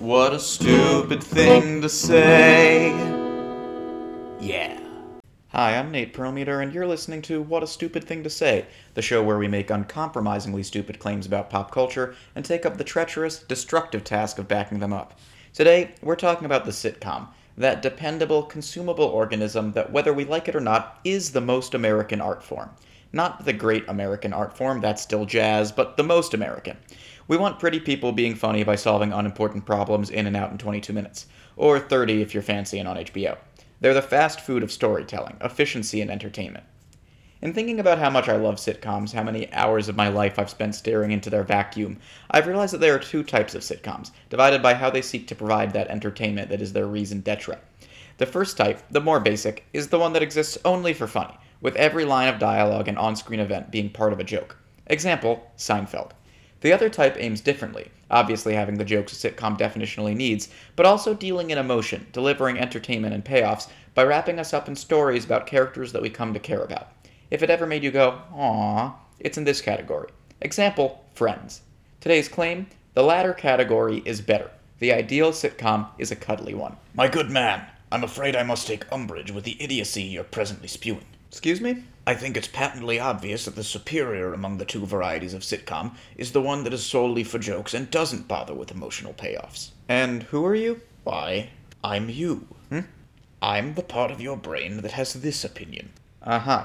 What a stupid thing to say. Yeah. Hi, I'm Nate Perlmeter, and you're listening to What a Stupid Thing to Say, the show where we make uncompromisingly stupid claims about pop culture and take up the treacherous, destructive task of backing them up. Today, we're talking about the sitcom, that dependable, consumable organism that, whether we like it or not, is the most American art form. Not the great American art form, that's still jazz, but the most American. We want pretty people being funny by solving unimportant problems in and out in 22 minutes, or 30 if you're fancy and on HBO. They're the fast food of storytelling, efficiency, and entertainment. In thinking about how much I love sitcoms, how many hours of my life I've spent staring into their vacuum, I've realized that there are two types of sitcoms, divided by how they seek to provide that entertainment that is their raison d'etre. The first type, the more basic, is the one that exists only for funny, with every line of dialogue and on screen event being part of a joke. Example Seinfeld. The other type aims differently, obviously having the jokes a sitcom definitionally needs, but also dealing in emotion, delivering entertainment and payoffs by wrapping us up in stories about characters that we come to care about. If it ever made you go, aww, it's in this category. Example Friends. Today's claim the latter category is better. The ideal sitcom is a cuddly one. My good man, I'm afraid I must take umbrage with the idiocy you're presently spewing. Excuse me? I think it's patently obvious that the superior among the two varieties of sitcom is the one that is solely for jokes and doesn't bother with emotional payoffs. And who are you? Why, I'm you. Hmm? I'm the part of your brain that has this opinion. Uh huh.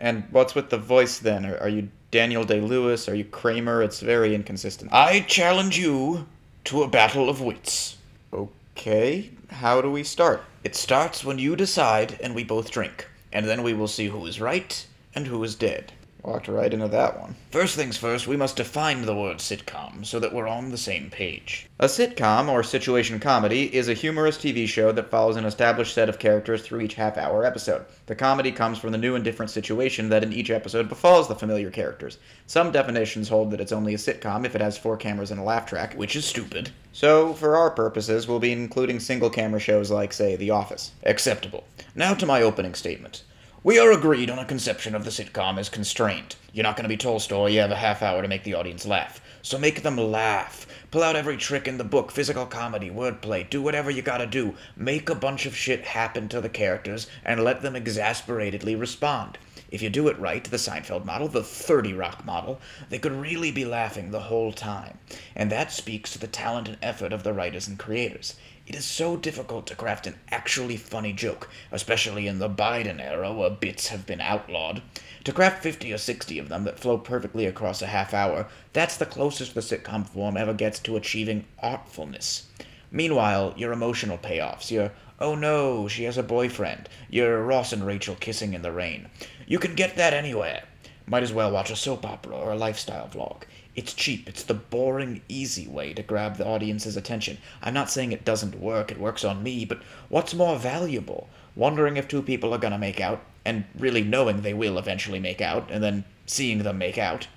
And what's with the voice then? Are, are you Daniel Day Lewis? Are you Kramer? It's very inconsistent. I challenge you to a battle of wits. Okay, how do we start? It starts when you decide and we both drink, and then we will see who is right and who is dead. Walked right into that one. First things first, we must define the word sitcom so that we're on the same page. A sitcom, or situation comedy, is a humorous TV show that follows an established set of characters through each half hour episode. The comedy comes from the new and different situation that in each episode befalls the familiar characters. Some definitions hold that it's only a sitcom if it has four cameras and a laugh track, Which is stupid. so for our purposes, we'll be including single camera shows like, say, The Office. Acceptable. Now to my opening statement. We are agreed on a conception of the sitcom as constrained. You're not going to be Tolstoy, you have a half hour to make the audience laugh. So make them laugh. Pull out every trick in the book physical comedy, wordplay, do whatever you gotta do. Make a bunch of shit happen to the characters and let them exasperatedly respond. If you do it right, the Seinfeld model, the 30 Rock model, they could really be laughing the whole time. And that speaks to the talent and effort of the writers and creators. It is so difficult to craft an actually funny joke, especially in the Biden era where bits have been outlawed. To craft 50 or 60 of them that flow perfectly across a half hour, that's the closest the sitcom form ever gets to achieving artfulness. Meanwhile, your emotional payoffs, your oh no, she has a boyfriend, your Ross and Rachel kissing in the rain, you can get that anywhere. Might as well watch a soap opera or a lifestyle vlog. It's cheap. It's the boring, easy way to grab the audience's attention. I'm not saying it doesn't work, it works on me, but what's more valuable? Wondering if two people are gonna make out, and really knowing they will eventually make out, and then seeing them make out.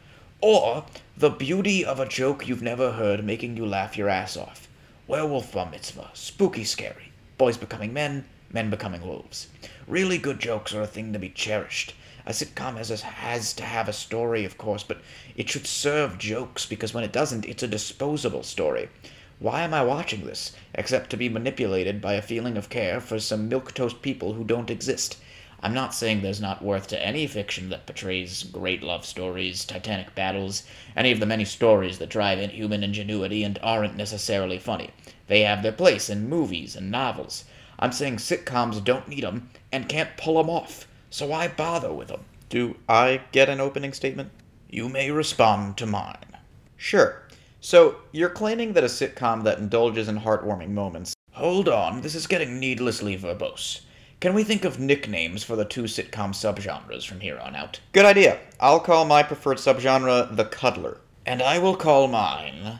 Or the beauty of a joke you've never heard making you laugh your ass off. Werewolf bar mitzvah, spooky scary. Boys becoming men, men becoming wolves. Really good jokes are a thing to be cherished. A sitcom has, has to have a story, of course, but it should serve jokes because when it doesn't, it's a disposable story. Why am I watching this, except to be manipulated by a feeling of care for some milquetoast people who don't exist? I'm not saying there's not worth to any fiction that portrays great love stories, titanic battles, any of the many stories that drive in human ingenuity and aren't necessarily funny. They have their place in movies and novels. I'm saying sitcoms don't need 'em and can't pull 'em off, so why bother with them? Do I get an opening statement? You may respond to mine. Sure. So, you're claiming that a sitcom that indulges in heartwarming moments. Hold on, this is getting needlessly verbose. Can we think of nicknames for the two sitcom subgenres from here on out? Good idea. I'll call my preferred subgenre the cuddler. And I will call mine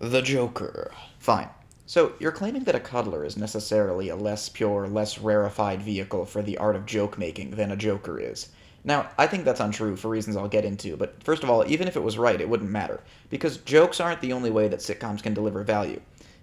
the Joker. Fine. So, you're claiming that a cuddler is necessarily a less pure, less rarefied vehicle for the art of joke making than a joker is. Now, I think that's untrue for reasons I'll get into, but first of all, even if it was right, it wouldn't matter, because jokes aren't the only way that sitcoms can deliver value.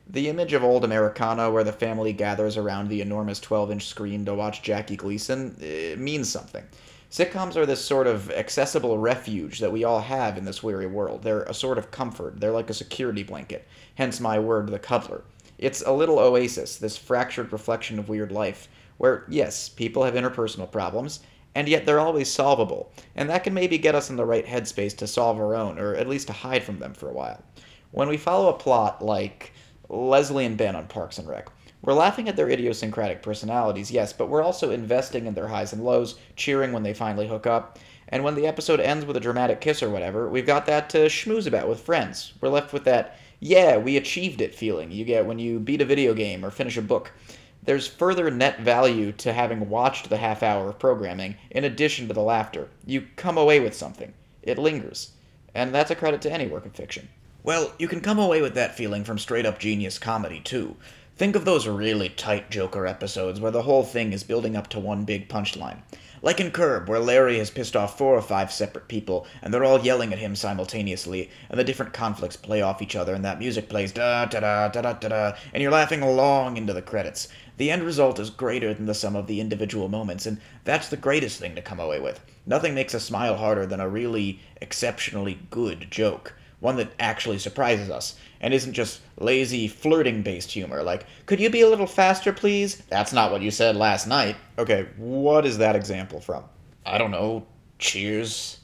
The image of old Americana where the family gathers around the enormous 12 inch screen to watch Jackie Gleason it means something. Sitcoms are this sort of accessible refuge that we all have in this weary world. They're a sort of comfort, they're like a security blanket, hence my word, the cuddler. It's a little oasis, this fractured reflection of weird life, where, yes, people have interpersonal problems, and yet they're always solvable, and that can maybe get us in the right headspace to solve our own, or at least to hide from them for a while. When we follow a plot like Leslie and Ben on Parks and Rec, we're laughing at their idiosyncratic personalities, yes, but we're also investing in their highs and lows, cheering when they finally hook up. And when the episode ends with a dramatic kiss or whatever, we've got that to schmooze about with friends. We're left with that, yeah, we achieved it feeling you get when you beat a video game or finish a book. There's further net value to having watched the half hour of programming, in addition to the laughter. You come away with something. It lingers. And that's a credit to any work of fiction. Well, you can come away with that feeling from straight up genius comedy, too. Think of those really tight Joker episodes where the whole thing is building up to one big punchline. Like in Curb, where Larry has pissed off four or five separate people, and they're all yelling at him simultaneously, and the different conflicts play off each other, and that music plays da da da da da da da, and you're laughing long into the credits. The end result is greater than the sum of the individual moments, and that's the greatest thing to come away with. Nothing makes a smile harder than a really exceptionally good joke one that actually surprises us and isn't just lazy flirting based humor. Like could you be a little faster please? That's not what you said last night. Okay, what is that example from? i don't know. Cheers.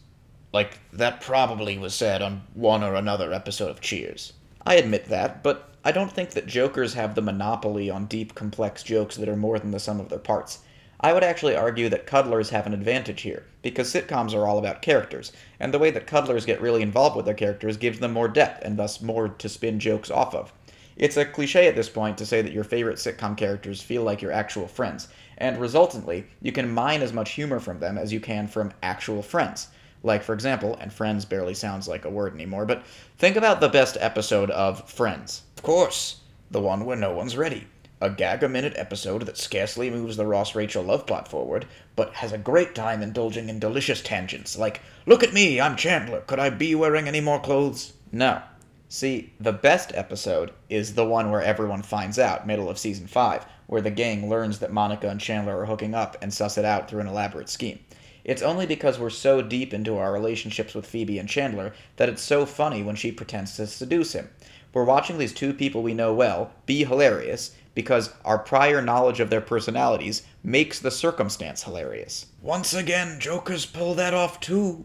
Like that probably was said on one or another episode of cheers. I admit that, but I don't think that jokers have the monopoly on deep, complex jokes that are more than the sum of their parts. I would actually argue that cuddlers have an advantage here, because sitcoms are all about characters, and the way that cuddlers get really involved with their characters gives them more depth and thus more to spin jokes off of. It's a cliche at this point to say that your favorite sitcom characters feel like your actual friends, and resultantly, you can mine as much humor from them as you can from actual friends. Like, for example, and Friends barely sounds like a word anymore, but think about the best episode of Friends. Of course, the one where no one's ready. A gag a minute episode that scarcely moves the Ross Rachel love plot forward, but has a great time indulging in delicious tangents, like, look at me, I'm Chandler, could I be wearing any more clothes? No. See, the best episode is the one where everyone finds out, middle of season 5, where the gang learns that Monica and Chandler are hooking up and suss it out through an elaborate scheme. It's only because we're so deep into our relationships with Phoebe and Chandler that it's so funny when she pretends to seduce him. We're watching these two people we know well be hilarious because our prior knowledge of their personalities makes the circumstance hilarious. Once again, jokers pull that off too.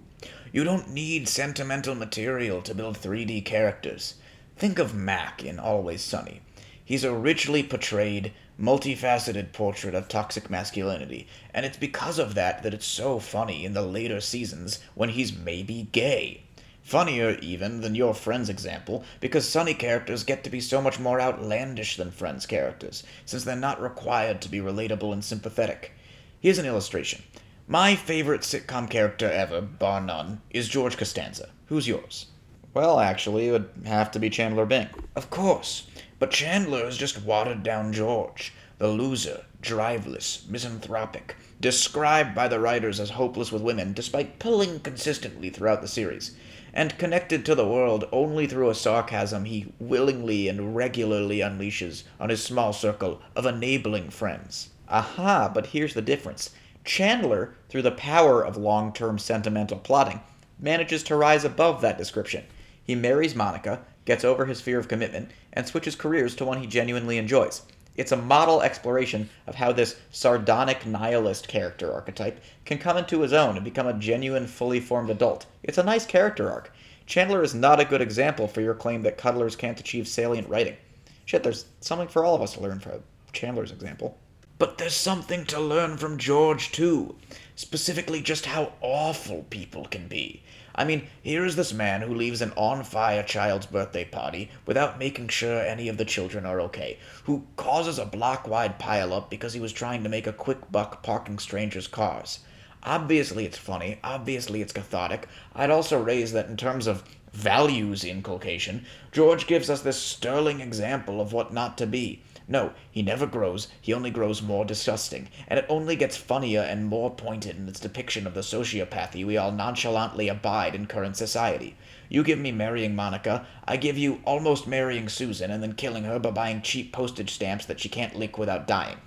You don't need sentimental material to build 3D characters. Think of Mac in Always Sunny. He's a richly portrayed, multifaceted portrait of toxic masculinity, and it's because of that that it's so funny in the later seasons when he's maybe gay. Funnier, even, than your Friends example, because Sunny characters get to be so much more outlandish than Friends characters, since they're not required to be relatable and sympathetic. Here's an illustration. My favorite sitcom character ever, bar none, is George Costanza. Who's yours? Well, actually, it would have to be Chandler Bing. Of course, but Chandler is just watered down George, the loser, driveless, misanthropic, described by the writers as hopeless with women despite pulling consistently throughout the series, and connected to the world only through a sarcasm he willingly and regularly unleashes on his small circle of enabling friends. Aha, but here's the difference. Chandler, through the power of long term sentimental plotting, manages to rise above that description. He marries Monica, gets over his fear of commitment, and switches careers to one he genuinely enjoys. It's a model exploration of how this sardonic nihilist character archetype can come into his own and become a genuine, fully formed adult. It's a nice character arc. Chandler is not a good example for your claim that cuddlers can't achieve salient writing. Shit, there's something for all of us to learn from Chandler's example. But there's something to learn from George, too. Specifically, just how awful people can be. I mean, here is this man who leaves an on fire child's birthday party without making sure any of the children are okay, who causes a block wide pileup because he was trying to make a quick buck parking strangers' cars. Obviously, it's funny. Obviously, it's cathartic. I'd also raise that in terms of values inculcation, George gives us this sterling example of what not to be. No, he never grows, he only grows more disgusting, and it only gets funnier and more pointed in its depiction of the sociopathy we all nonchalantly abide in current society. You give me marrying Monica, I give you almost marrying Susan and then killing her by buying cheap postage stamps that she can't lick without dying.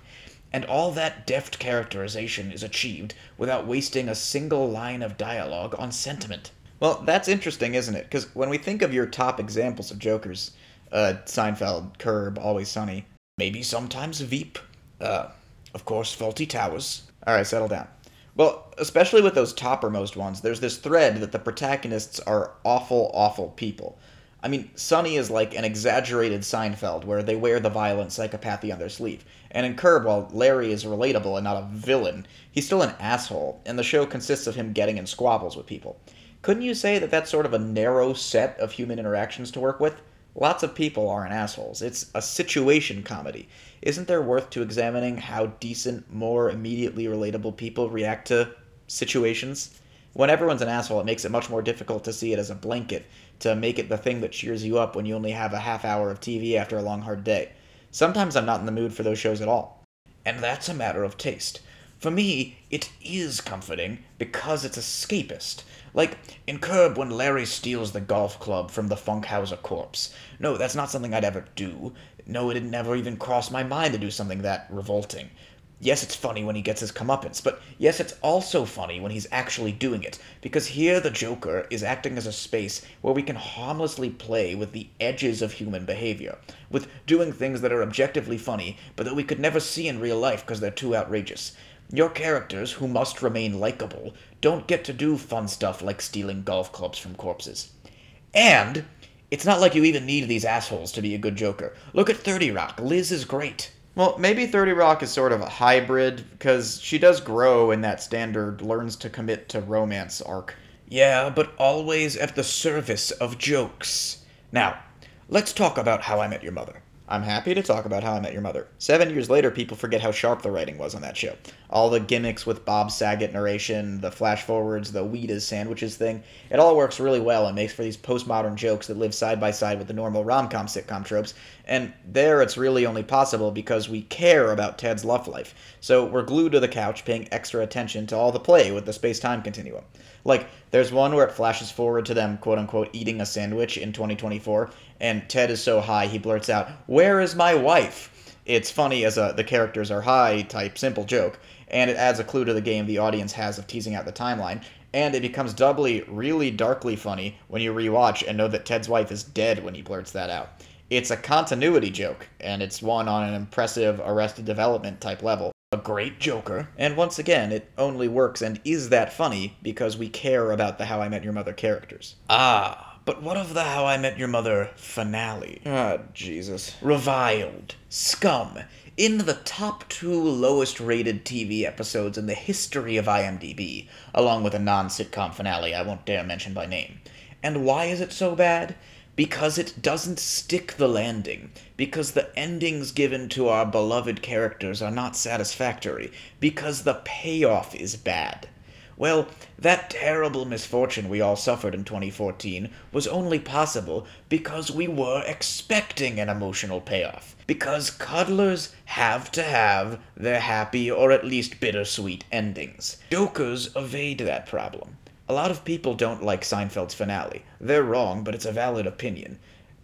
And all that deft characterization is achieved without wasting a single line of dialogue on sentiment. Well, that's interesting, isn't it? Because when we think of your top examples of Jokers, Uh, Seinfeld, Curb, Always Sunny. Maybe sometimes Veep. Uh, of course, Fawlty Towers. All right, settle down. Well, especially with those toppermost ones, there's this thread that the protagonists are awful, awful people. I mean, Sunny is like an exaggerated Seinfeld, where they wear the violent psychopathy on their sleeve. And in Curb, while Larry is relatable and not a villain, he's still an asshole, and the show consists of him getting in squabbles with people. Couldn't you say that that's sort of a narrow set of human interactions to work with? Lots of people aren't assholes. It's a situation comedy. Isn't there worth to examining how decent, more immediately relatable people react to situations? When everyone's an asshole, it makes it much more difficult to see it as a blanket, to make it the thing that cheers you up when you only have a half hour of TV after a long, hard day. Sometimes I'm not in the mood for those shows at all. And that's a matter of taste. For me, it is comforting because it's escapist. Like in Curb when Larry steals the golf club from the Funkhouser corpse. No, that's not something I'd ever do. No, it had never even crossed my mind to do something that revolting. Yes, it's funny when he gets his comeuppance, but yes, it's also funny when he's actually doing it, because here the Joker is acting as a space where we can harmlessly play with the edges of human behavior, with doing things that are objectively funny, but that we could never see in real life because they're too outrageous. Your characters, who must remain likable, don't get to do fun stuff like stealing golf clubs from corpses. And it's not like you even need these assholes to be a good Joker. Look at 30 Rock. Liz is great. Well, maybe 30 Rock is sort of a hybrid, because she does grow in that standard learns to commit to romance arc. Yeah, but always at the service of jokes. Now, let's talk about How I Met Your Mother. I'm happy to talk about How I Met Your Mother. Seven years later, people forget how sharp the writing was on that show. All the gimmicks with Bob Saget narration, the flash forwards, the is sandwiches thing, it all works really well and makes for these postmodern jokes that live side by side with the normal rom com sitcom tropes. And there, it's really only possible because we care about Ted's love life. So we're glued to the couch paying extra attention to all the play with the space time continuum. Like, there's one where it flashes forward to them, quote unquote, eating a sandwich in 2024, and Ted is so high he blurts out, Where is my wife? It's funny as a the characters are high type simple joke, and it adds a clue to the game the audience has of teasing out the timeline, and it becomes doubly, really darkly funny when you rewatch and know that Ted's wife is dead when he blurts that out. It's a continuity joke, and it's one on an impressive Arrested Development type level a great Joker. And once again, it only works and is that funny because we care about the How I Met Your Mother characters. Ah, but what of the How I Met Your Mother finale? Ah, Jesus. Reviled. Scum. In the top two lowest rated TV episodes in the history of IMDb, along with a non sitcom finale I won't dare mention by name. And why is it so bad? because it doesn't stick the landing, because the endings given to our beloved characters are not satisfactory, because the payoff is bad. Well, that terrible misfortune we all suffered in 2014 was only possible because we were expecting an emotional payoff. Because cuddlers have to have their happy or at least bittersweet endings. Jokers evade that problem. A lot of people don't like Seinfeld's finale. They're wrong, but it's a valid opinion.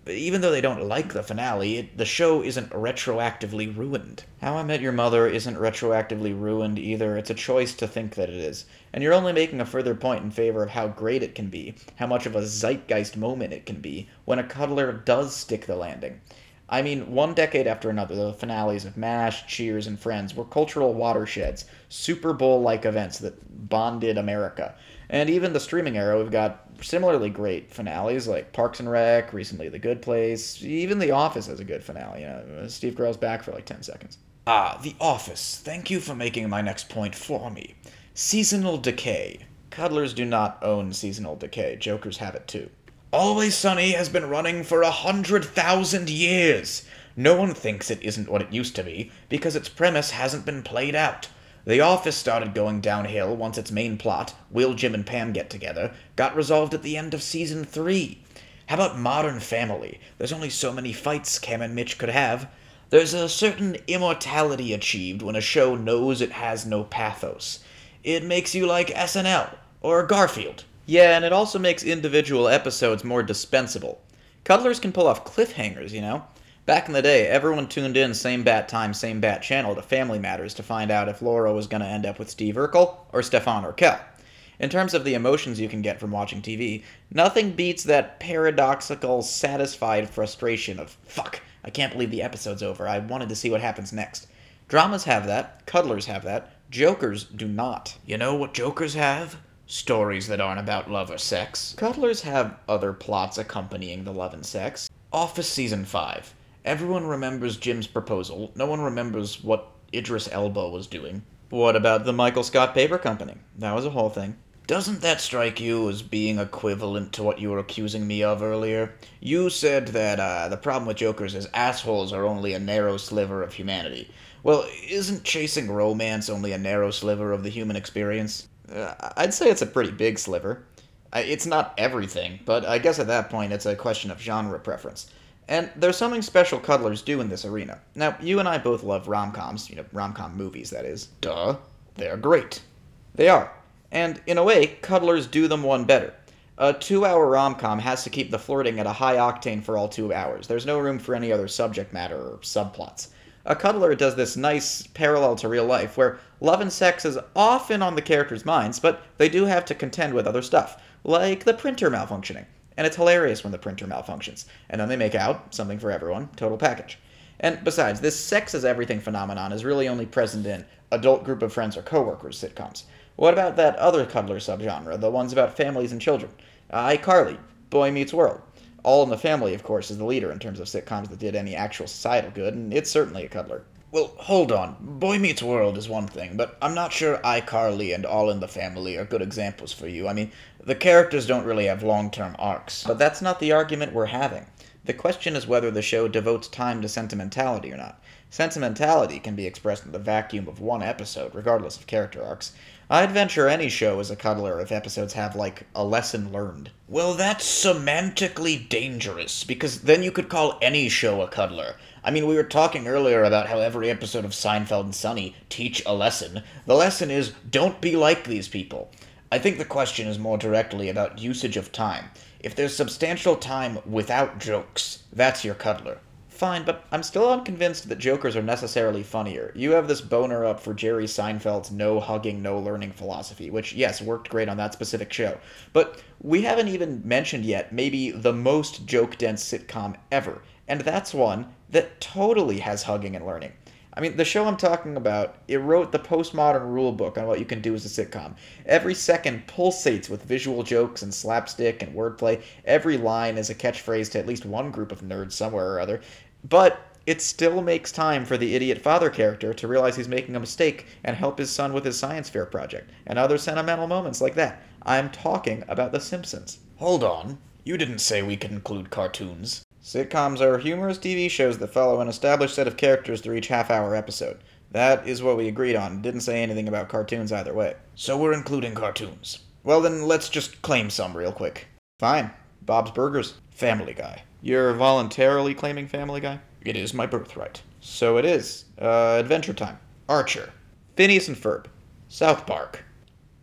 Even though they don't like the finale, it, the show isn't retroactively ruined. How I Met Your Mother isn't retroactively ruined either. It's a choice to think that it is. And you're only making a further point in favor of how great it can be, how much of a zeitgeist moment it can be, when a cuddler does stick the landing. I mean, one decade after another, the finales of MASH, Cheers, and Friends were cultural watersheds, Super Bowl like events that bonded America. And even the streaming era, we've got similarly great finales like Parks and Rec, recently The Good Place. Even The Office has a good finale. You know, Steve Carell's back for like 10 seconds. Ah, The Office. Thank you for making my next point for me. Seasonal decay. Cuddlers do not own seasonal decay. Jokers have it too. Always Sunny has been running for a hundred thousand years. No one thinks it isn't what it used to be because its premise hasn't been played out. The Office started going downhill once its main plot, Will Jim and Pam get together, got resolved at the end of season 3. How about Modern Family? There's only so many fights Cam and Mitch could have. There's a certain immortality achieved when a show knows it has no pathos. It makes you like SNL or Garfield. Yeah, and it also makes individual episodes more dispensable. Cuddlers can pull off cliffhangers, you know? Back in the day, everyone tuned in same bat time, same bat channel to Family Matters to find out if Laura was going to end up with Steve Urkel or Stefan Urquelle. In terms of the emotions you can get from watching TV, nothing beats that paradoxical, satisfied frustration of, fuck, I can't believe the episode's over. I wanted to see what happens next. Dramas have that, cuddlers have that, jokers do not. You know what jokers have? Stories that aren't about love or sex. Cuddlers have other plots accompanying the love and sex. Office Season 5. Everyone remembers Jim's proposal. No one remembers what Idris Elba was doing. What about the Michael Scott Paper Company? That was a whole thing. Doesn't that strike you as being equivalent to what you were accusing me of earlier? You said that uh, the problem with jokers is assholes are only a narrow sliver of humanity. Well, isn't chasing romance only a narrow sliver of the human experience? Uh, I'd say it's a pretty big sliver. It's not everything, but I guess at that point it's a question of genre preference. And there's something special cuddlers do in this arena. Now, you and I both love rom coms, you know, rom com movies, that is. Duh. They're great. They are. And in a way, cuddlers do them one better. A two hour rom com has to keep the flirting at a high octane for all two hours. There's no room for any other subject matter or subplots. A cuddler does this nice parallel to real life where love and sex is often on the characters' minds, but they do have to contend with other stuff, like the printer malfunctioning. And it's hilarious when the printer malfunctions. And then they make out, something for everyone, total package. And besides, this sex is everything phenomenon is really only present in adult group of friends or coworkers sitcoms. What about that other cuddler subgenre, the ones about families and children? ICarly, Boy Meets World. All in the Family, of course, is the leader in terms of sitcoms that did any actual societal good, and it's certainly a cuddler. Well, hold on. Boy Meets World is one thing, but I'm not sure iCarly and All in the Family are good examples for you. I mean, the characters don't really have long term arcs. But that's not the argument we're having. The question is whether the show devotes time to sentimentality or not. Sentimentality can be expressed in the vacuum of one episode, regardless of character arcs. I'd venture any show is a cuddler if episodes have, like, a lesson learned. Well, that's semantically dangerous, because then you could call any show a cuddler. I mean, we were talking earlier about how every episode of Seinfeld and Sunny teach a lesson. The lesson is don't be like these people. I think the question is more directly about usage of time. If there's substantial time without jokes, that's your cuddler. Fine, but I'm still unconvinced that jokers are necessarily funnier. You have this boner up for Jerry Seinfeld's no hugging, no learning philosophy, which, yes, worked great on that specific show. But we haven't even mentioned yet maybe the most joke dense sitcom ever, and that's one that totally has hugging and learning. I mean, the show I'm talking about, it wrote the postmodern rule book on what you can do as a sitcom. Every second pulsates with visual jokes and slapstick and wordplay. Every line is a catchphrase to at least one group of nerds somewhere or other. But it still makes time for the idiot father character to realize he's making a mistake and help his son with his science fair project, and other sentimental moments like that. I'm talking about The Simpsons. Hold on. You didn't say we could include cartoons. Sitcoms are humorous TV shows that follow an established set of characters through each half hour episode. That is what we agreed on. Didn't say anything about cartoons either way. So we're including cartoons. Well, then let's just claim some real quick. Fine. Bob's Burgers. Family Guy. You're voluntarily claiming Family Guy? It is my birthright. So it is. Uh, Adventure Time. Archer. Phineas and Ferb. South Park.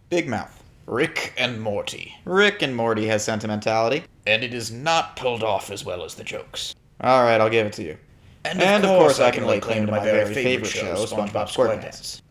Big Mouth. Rick and Morty. Rick and Morty has sentimentality. And it is not pulled off as well as the jokes. Alright, I'll give it to you. And, of, And of course, I can lay claim to my very favorite show, SpongeBob SquarePants.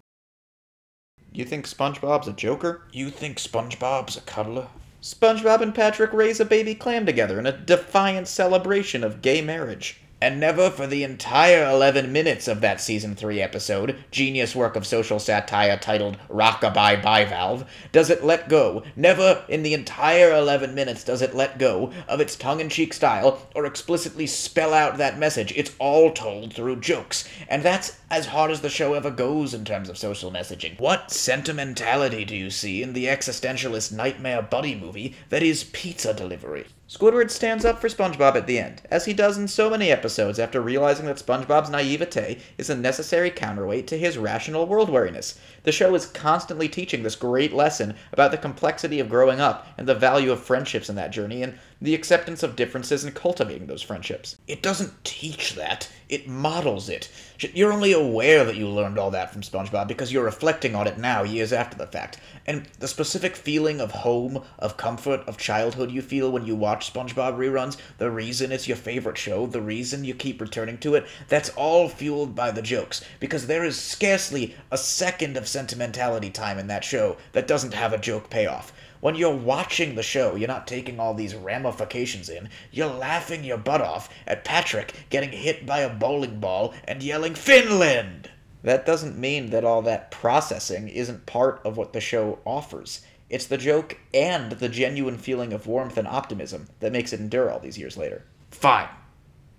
You think SpongeBob's a joker? You think SpongeBob's a cuddler? SpongeBob and Patrick raise a baby clam together in a defiant celebration of gay marriage. And never for the entire 11 minutes of that season 3 episode, genius work of social satire titled Rockabye Bivalve, does it let go, never in the entire 11 minutes does it let go of its tongue in cheek style or explicitly spell out that message. It's all told through jokes. And that's as hard as the show ever goes in terms of social messaging. What sentimentality do you see in the existentialist nightmare buddy movie that is pizza delivery? Squidward stands up for SpongeBob at the end, as he does in so many episodes after realizing that SpongeBob's naivete is a necessary counterweight to his rational world wariness. The show is constantly teaching this great lesson about the complexity of growing up and the value of friendships in that journey, and the acceptance of differences and cultivating those friendships. It doesn't teach that, it models it. You're only aware that you learned all that from SpongeBob because you're reflecting on it now, years after the fact. And the specific feeling of home, of comfort, of childhood you feel when you watch SpongeBob reruns, the reason it's your favorite show, the reason you keep returning to it, that's all fueled by the jokes. Because there is scarcely a second of sentimentality time in that show that doesn't have a joke payoff. When you're watching the show, you're not taking all these ramifications in. You're laughing your butt off at Patrick getting hit by a bowling ball and yelling, Finland! That doesn't mean that all that processing isn't part of what the show offers. It's the joke and the genuine feeling of warmth and optimism that makes it endure all these years later. Fine.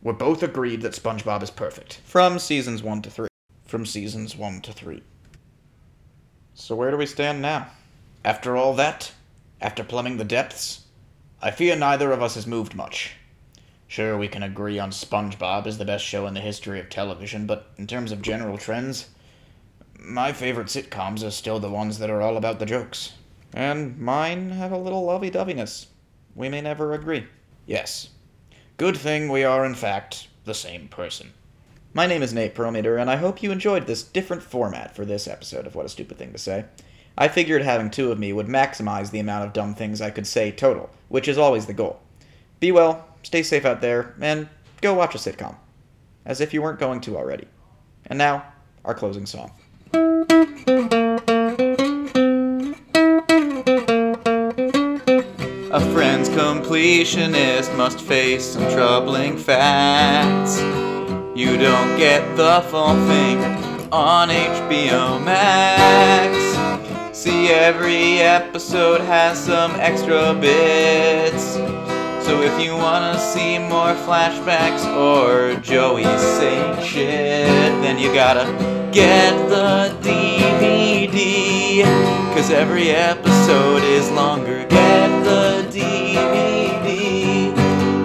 We're both agreed that SpongeBob is perfect. From seasons 1 to 3. From seasons 1 to 3. So where do we stand now? After all that, after plumbing the depths, I fear neither of us has moved much. Sure, we can agree on SpongeBob is the best show in the history of television, but in terms of general trends, my favorite sitcoms are still the ones that are all about the jokes. And mine have a little lovey doveyness. We may never agree. Yes. Good thing we are, in fact, the same person. My name is Nate Perlmeter, and I hope you enjoyed this different format for this episode of What a Stupid Thing to Say. I figured having two of me would maximize the amount of dumb things I could say total, which is always the goal. Be well, stay safe out there, and go watch a sitcom. As if you weren't going to already. And now, our closing song. A friend's completionist must face some troubling facts. You don't get the full thing on HBO Max. See, every episode has some extra bits. So if you wanna see more flashbacks or Joey saying shit, then you gotta get the DVD. Cause every episode is longer. Get the DVD.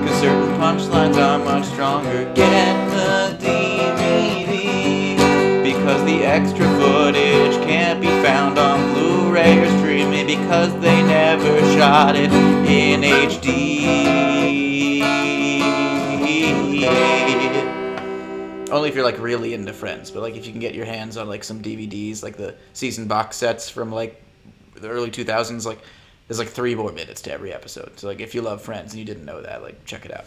Cause certain punchlines are much stronger. Get the DVD. Because the extra footage can't be found on Streaming because they never shot it in HD. Only if you're like really into Friends, but like if you can get your hands on like some DVDs, like the season box sets from like the early 2000s, like there's like three more minutes to every episode. So like if you love Friends and you didn't know that, like check it out.